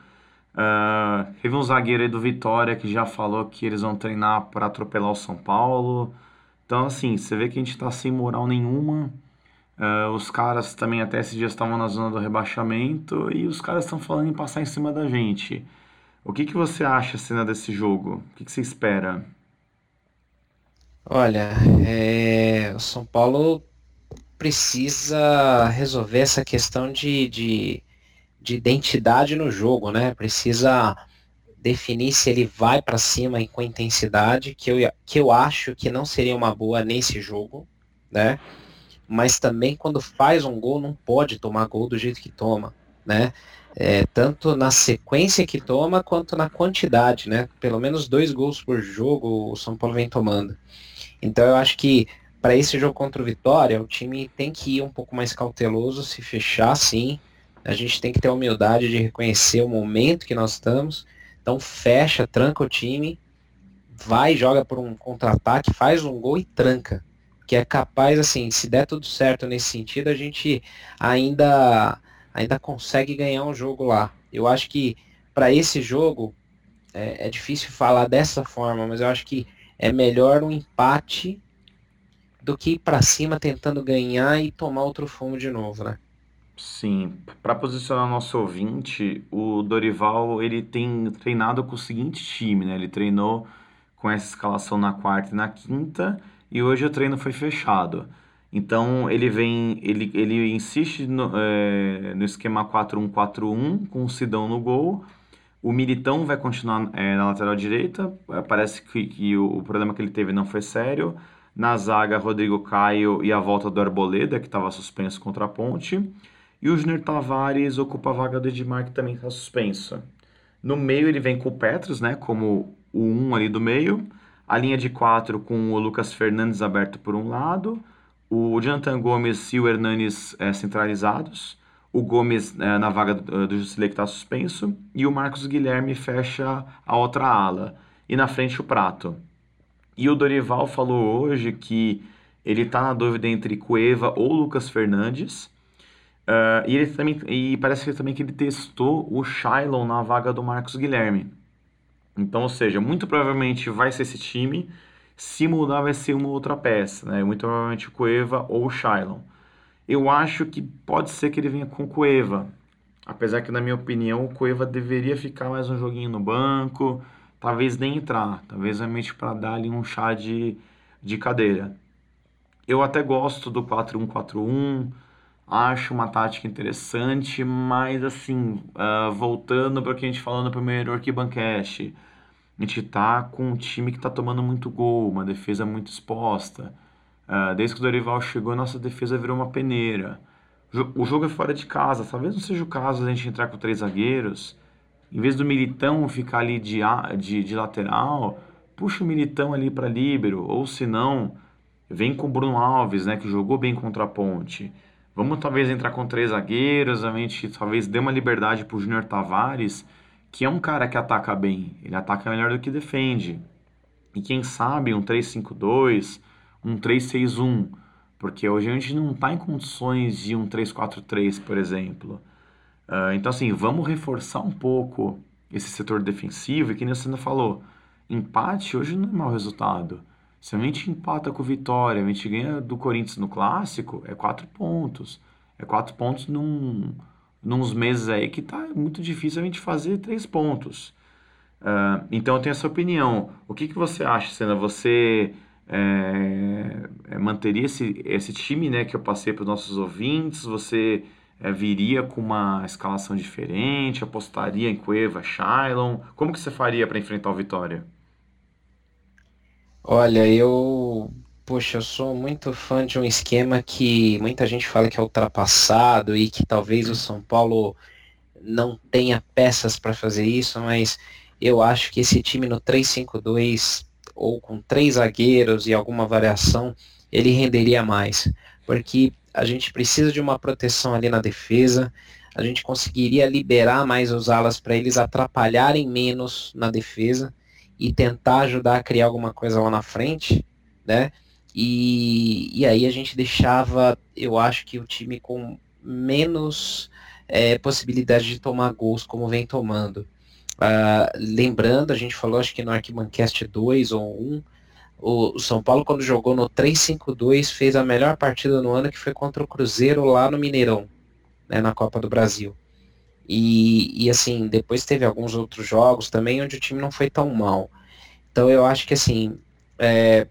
Uh, teve um zagueiro aí do Vitória que já falou que eles vão treinar para atropelar o São Paulo. Então, assim, você vê que a gente está sem moral nenhuma. Uh, os caras também até esses dias estavam na zona do rebaixamento e os caras estão falando em passar em cima da gente. O que, que você acha, cena desse jogo? O que, que você espera? Olha, é... o São Paulo precisa resolver essa questão de, de, de identidade no jogo, né? Precisa definir se ele vai para cima com intensidade, que eu, que eu acho que não seria uma boa nesse jogo, né? Mas também quando faz um gol não pode tomar gol do jeito que toma, né? É, tanto na sequência que toma quanto na quantidade, né? Pelo menos dois gols por jogo o São Paulo vem tomando. Então eu acho que para esse jogo contra o Vitória, o time tem que ir um pouco mais cauteloso, se fechar sim. A gente tem que ter a humildade de reconhecer o momento que nós estamos. Então fecha, tranca o time, vai, joga por um contra-ataque, faz um gol e tranca. que é capaz, assim, se der tudo certo nesse sentido, a gente ainda, ainda consegue ganhar um jogo lá. Eu acho que para esse jogo, é, é difícil falar dessa forma, mas eu acho que é melhor um empate do que ir para cima tentando ganhar e tomar outro fumo de novo, né? Sim, para posicionar nosso ouvinte, o Dorival ele tem treinado com o seguinte time, né? Ele treinou com essa escalação na quarta e na quinta e hoje o treino foi fechado. Então ele vem, ele, ele insiste no, é, no esquema 4-1-4-1 com o Sidão no gol. O Militão vai continuar é, na lateral direita. Parece que, que o, o, problema que ele teve não foi sério. Na zaga, Rodrigo Caio e a volta do Arboleda, que estava suspenso contra a Ponte. E o Júnior Tavares ocupa a vaga do Edmar, que também está suspenso. No meio ele vem com o Petros, né, como o 1 ali do meio. A linha de 4 com o Lucas Fernandes aberto por um lado. O Jonathan Gomes e o Hernanes é, centralizados. O Gomes é, na vaga do, do Jusilei que está suspenso. E o Marcos Guilherme fecha a outra ala. E na frente o Prato. E o Dorival falou hoje que ele está na dúvida entre Cueva ou Lucas Fernandes. Uh, e, ele também, e parece que também que ele testou o Shylon na vaga do Marcos Guilherme. Então, ou seja, muito provavelmente vai ser esse time. Se mudar, vai ser uma outra peça, né? Muito provavelmente Cueva ou o Shylon. Eu acho que pode ser que ele venha com Cueva. Apesar que, na minha opinião, o Cueva deveria ficar mais um joguinho no banco. Talvez nem entrar. Talvez realmente para dar ali um chá de, de cadeira. Eu até gosto do 4-1-4-1. Acho uma tática interessante, mas assim, uh, voltando para o que a gente falou no primeiro Arquibancast a gente tá com um time que tá tomando muito gol, uma defesa muito exposta. Uh, desde que o Dorival chegou, nossa defesa virou uma peneira. O jogo é fora de casa, talvez não seja o caso a gente entrar com três zagueiros. Em vez do Militão ficar ali de, de, de lateral, puxa o Militão ali para líbero, ou se não, vem com o Bruno Alves, né, que jogou bem contra a Ponte. Vamos talvez entrar com três zagueiros, a gente talvez dê uma liberdade para o Júnior Tavares, que é um cara que ataca bem, ele ataca melhor do que defende. E quem sabe um 3-5-2, um 3-6-1, porque hoje a gente não está em condições de um 3-4-3, por exemplo. Uh, então, assim, vamos reforçar um pouco esse setor defensivo, e que nem você falou, empate hoje não é mau resultado. Se a gente empata com Vitória, a gente ganha do Corinthians no Clássico, é quatro pontos. É quatro pontos num, nos meses aí que tá muito difícil a gente fazer três pontos. Uh, então eu tenho essa opinião. O que, que você acha, Senna? Você é, manteria esse, esse time né, que eu passei para os nossos ouvintes? Você é, viria com uma escalação diferente? Apostaria em Cueva, Shailon? Como que você faria para enfrentar o Vitória? Olha, eu Poxa, eu sou muito fã de um esquema que muita gente fala que é ultrapassado e que talvez o São Paulo não tenha peças para fazer isso, mas eu acho que esse time no 3-5-2 ou com três zagueiros e alguma variação, ele renderia mais, porque a gente precisa de uma proteção ali na defesa, a gente conseguiria liberar mais os alas para eles atrapalharem menos na defesa e tentar ajudar a criar alguma coisa lá na frente, né? E, e aí a gente deixava, eu acho que o time com menos é, possibilidade de tomar gols como vem tomando. Uh, lembrando, a gente falou acho que no Arquibancast 2 ou 1, o São Paulo quando jogou no 3-5-2 fez a melhor partida no ano que foi contra o Cruzeiro lá no Mineirão, né, na Copa do Brasil. E, e assim, depois teve alguns outros jogos também onde o time não foi tão mal. Então eu acho que assim, é,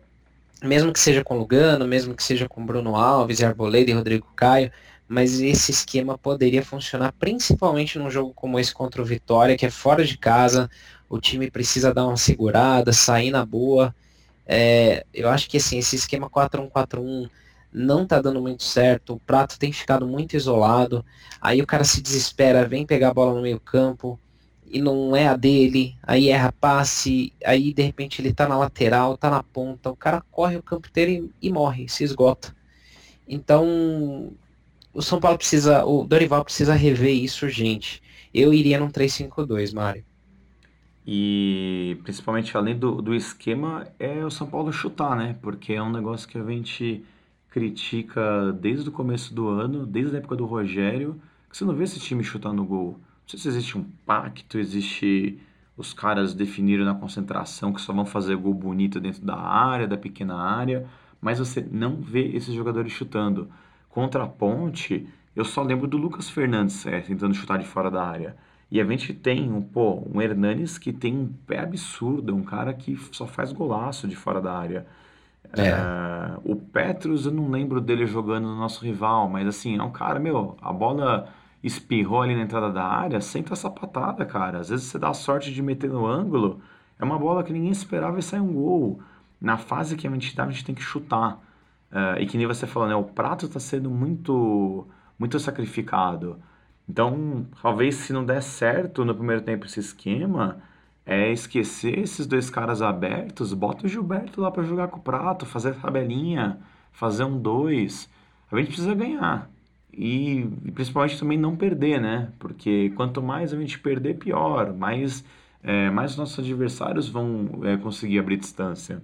mesmo que seja com Lugano, mesmo que seja com Bruno Alves, Arboleda e Rodrigo Caio, mas esse esquema poderia funcionar principalmente num jogo como esse contra o Vitória, que é fora de casa, o time precisa dar uma segurada, sair na boa. É, eu acho que assim, esse esquema 4-1-4-1 não tá dando muito certo, o Prato tem ficado muito isolado, aí o cara se desespera, vem pegar a bola no meio campo, e não é a dele, aí erra passe, aí de repente ele tá na lateral, tá na ponta, o cara corre o campo inteiro e, e morre, se esgota. Então, o São Paulo precisa, o Dorival precisa rever isso urgente. Eu iria num 3-5-2, Mário. E principalmente além do, do esquema é o São Paulo chutar, né? Porque é um negócio que a gente critica desde o começo do ano, desde a época do Rogério, que você não vê esse time chutar no gol. Não sei se existe um pacto, existe os caras definiram na concentração que só vão fazer gol bonito dentro da área, da pequena área, mas você não vê esses jogadores chutando. Contra a Ponte, eu só lembro do Lucas Fernandes é, tentando chutar de fora da área. E a gente tem um, pô, um Hernanes que tem um pé absurdo, um cara que só faz golaço de fora da área. É. É, o Petrus, eu não lembro dele jogando no nosso rival, mas assim, é um cara, meu, a bola espirrou ali na entrada da área, senta essa patada, cara. Às vezes você dá a sorte de meter no ângulo, é uma bola que ninguém esperava e sai um gol. Na fase que a gente tá, a gente tem que chutar. Uh, e que nem você falou, né? O prato está sendo muito, muito sacrificado. Então, talvez se não der certo no primeiro tempo esse esquema, é esquecer esses dois caras abertos, bota o Gilberto lá para jogar com o prato, fazer tabelinha, fazer um dois. A gente precisa ganhar. E, e, principalmente também não perder, né? Porque quanto mais a gente perder, pior. Mais, é, mais nossos adversários vão é, conseguir abrir distância.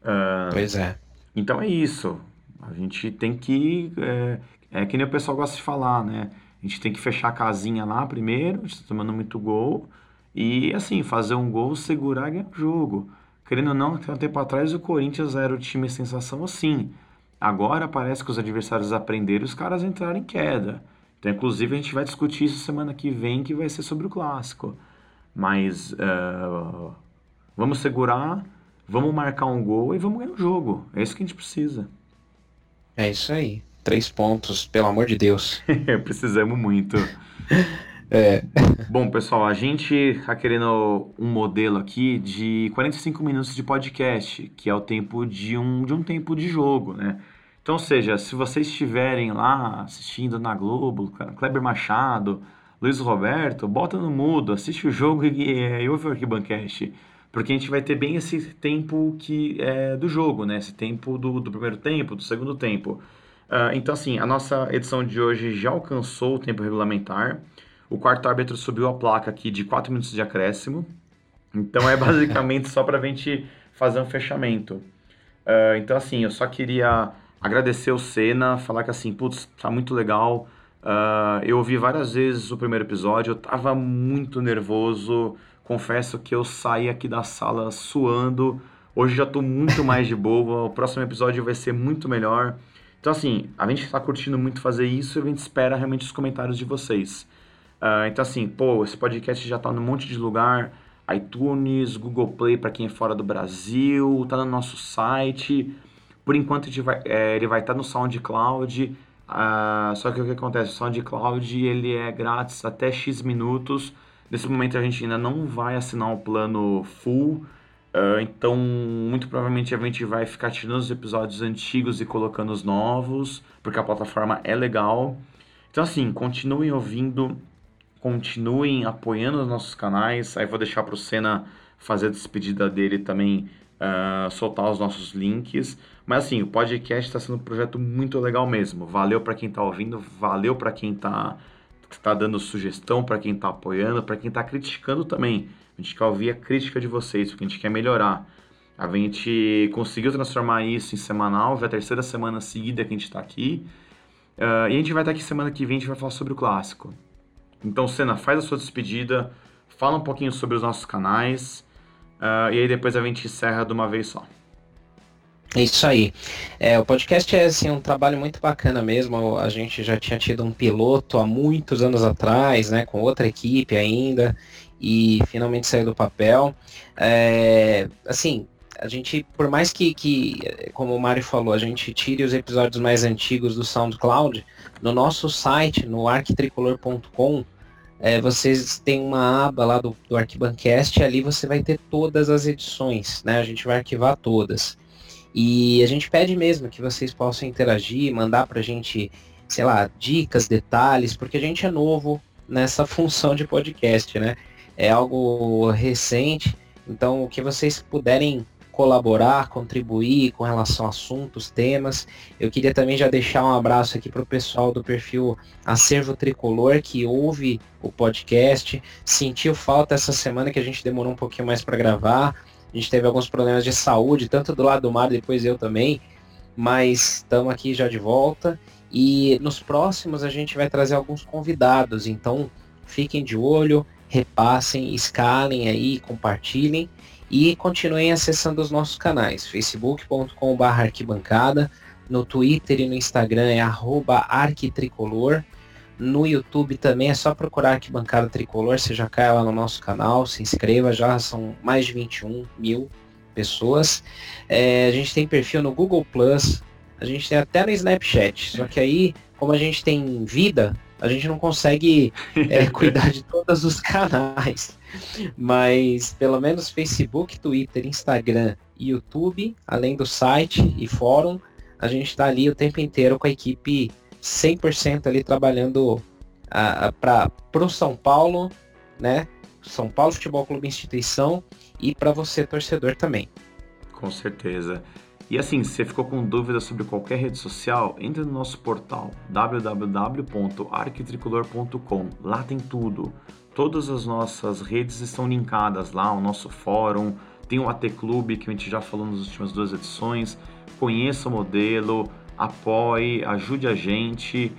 Uh, pois é. Então é isso. A gente tem que. É, é que nem o pessoal gosta de falar, né? A gente tem que fechar a casinha lá primeiro, a gente tá tomando muito gol. E assim, fazer um gol, segurar e ganhar o jogo. Querendo ou não, até um tempo atrás o Corinthians era o time sensação assim. Agora parece que os adversários aprenderam e os caras entraram em queda. Então, inclusive, a gente vai discutir isso semana que vem, que vai ser sobre o clássico. Mas uh, vamos segurar, vamos marcar um gol e vamos ganhar o jogo. É isso que a gente precisa. É isso aí. Três pontos, pelo amor de Deus. Precisamos muito. É. Bom, pessoal, a gente está querendo um modelo aqui de 45 minutos de podcast, que é o tempo de um, de um tempo de jogo, né? Então, ou seja, se vocês estiverem lá assistindo na Globo, Kleber Machado, Luiz Roberto, bota no mudo, assiste o jogo e, e ouve o Arquibancast. Porque a gente vai ter bem esse tempo que é do jogo, né? Esse tempo do, do primeiro tempo, do segundo tempo. Uh, então, assim, a nossa edição de hoje já alcançou o tempo regulamentar. O quarto árbitro subiu a placa aqui de 4 minutos de acréscimo. Então é basicamente só para a gente fazer um fechamento. Uh, então, assim, eu só queria agradecer o Senna, falar que assim, putz, tá muito legal. Uh, eu ouvi várias vezes o primeiro episódio, eu tava muito nervoso. Confesso que eu saí aqui da sala suando. Hoje já tô muito mais de boa. O próximo episódio vai ser muito melhor. Então, assim, a gente está curtindo muito fazer isso e a gente espera realmente os comentários de vocês. Uh, então, assim, pô, esse podcast já tá num monte de lugar. iTunes, Google Play para quem é fora do Brasil, tá no nosso site. Por enquanto vai é, ele vai estar tá no SoundCloud. Uh, só que o que acontece? O SoundCloud ele é grátis até X minutos. Nesse momento a gente ainda não vai assinar o plano full. Uh, então, muito provavelmente a gente vai ficar tirando os episódios antigos e colocando os novos, porque a plataforma é legal. Então, assim, continuem ouvindo continuem apoiando os nossos canais. Aí vou deixar para o Senna fazer a despedida dele também, uh, soltar os nossos links. Mas assim, o podcast está sendo um projeto muito legal mesmo. Valeu para quem está ouvindo, valeu para quem está tá dando sugestão, para quem está apoiando, para quem está criticando também. A gente quer ouvir a crítica de vocês, porque a gente quer melhorar. A gente conseguiu transformar isso em semanal, já é a terceira semana seguida que a gente está aqui. Uh, e a gente vai estar aqui semana que vem, a gente vai falar sobre o clássico. Então, Senna, faz a sua despedida, fala um pouquinho sobre os nossos canais, uh, e aí depois a gente encerra de uma vez só. É isso aí. É, o podcast é assim, um trabalho muito bacana mesmo. A gente já tinha tido um piloto há muitos anos atrás, né, com outra equipe ainda, e finalmente saiu do papel. É, assim, a gente, por mais que, que, como o Mário falou, a gente tire os episódios mais antigos do SoundCloud, no nosso site, no arquitricolor.com, é, vocês têm uma aba lá do, do Arquibancast e ali você vai ter todas as edições, né? A gente vai arquivar todas. E a gente pede mesmo que vocês possam interagir, mandar pra gente, sei lá, dicas, detalhes, porque a gente é novo nessa função de podcast, né? É algo recente, então o que vocês puderem colaborar, contribuir com relação a assuntos, temas. Eu queria também já deixar um abraço aqui para o pessoal do perfil Acervo Tricolor que ouve o podcast. Sentiu falta essa semana que a gente demorou um pouquinho mais para gravar. A gente teve alguns problemas de saúde, tanto do lado do mar, depois eu também. Mas estamos aqui já de volta. E nos próximos a gente vai trazer alguns convidados. Então fiquem de olho, repassem, escalem aí, compartilhem e continuem acessando os nossos canais, facebook.com.br arquibancada, no Twitter e no Instagram é arroba arquitricolor, no YouTube também é só procurar Arquibancada Tricolor, você já cai lá no nosso canal, se inscreva, já são mais de 21 mil pessoas. É, a gente tem perfil no Google Plus, a gente tem até no Snapchat, só que aí, como a gente tem vida, a gente não consegue é, cuidar de todos os canais. Mas pelo menos Facebook, Twitter, Instagram e YouTube, além do site e fórum, a gente está ali o tempo inteiro com a equipe 100% ali trabalhando para o São Paulo, né? São Paulo Futebol Clube Instituição e para você torcedor também. Com certeza. E assim, se você ficou com dúvidas sobre qualquer rede social, entre no nosso portal www.arquitricolor.com. Lá tem tudo. Todas as nossas redes estão linkadas lá, o nosso fórum, tem o AT Clube que a gente já falou nas últimas duas edições. Conheça o modelo, apoie, ajude a gente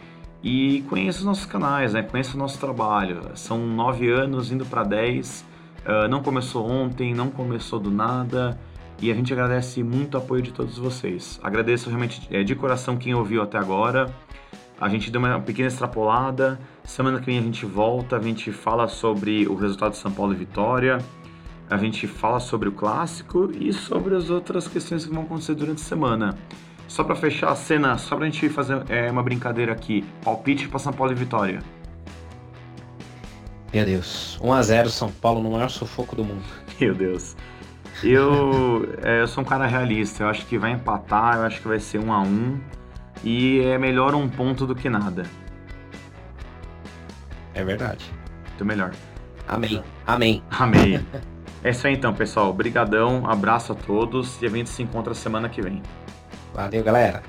e conheça os nossos canais, né? conheça o nosso trabalho. São nove anos indo para dez. Uh, não começou ontem, não começou do nada e a gente agradece muito o apoio de todos vocês. Agradeço realmente é, de coração quem ouviu até agora. A gente deu uma pequena extrapolada. Semana que vem a gente volta, a gente fala sobre o resultado de São Paulo e Vitória. A gente fala sobre o clássico e sobre as outras questões que vão acontecer durante a semana. Só para fechar a cena, só pra gente fazer é, uma brincadeira aqui. Palpite para São Paulo e Vitória. Meu Deus. 1 a 0 São Paulo no maior sufoco do mundo. Meu Deus. Eu, é, eu sou um cara realista, eu acho que vai empatar, eu acho que vai ser um a um e é melhor um ponto do que nada. É verdade. Muito melhor. Amém. Amém. Amém. é isso aí então, pessoal. Obrigadão, abraço a todos e a gente se encontra semana que vem. Valeu, galera.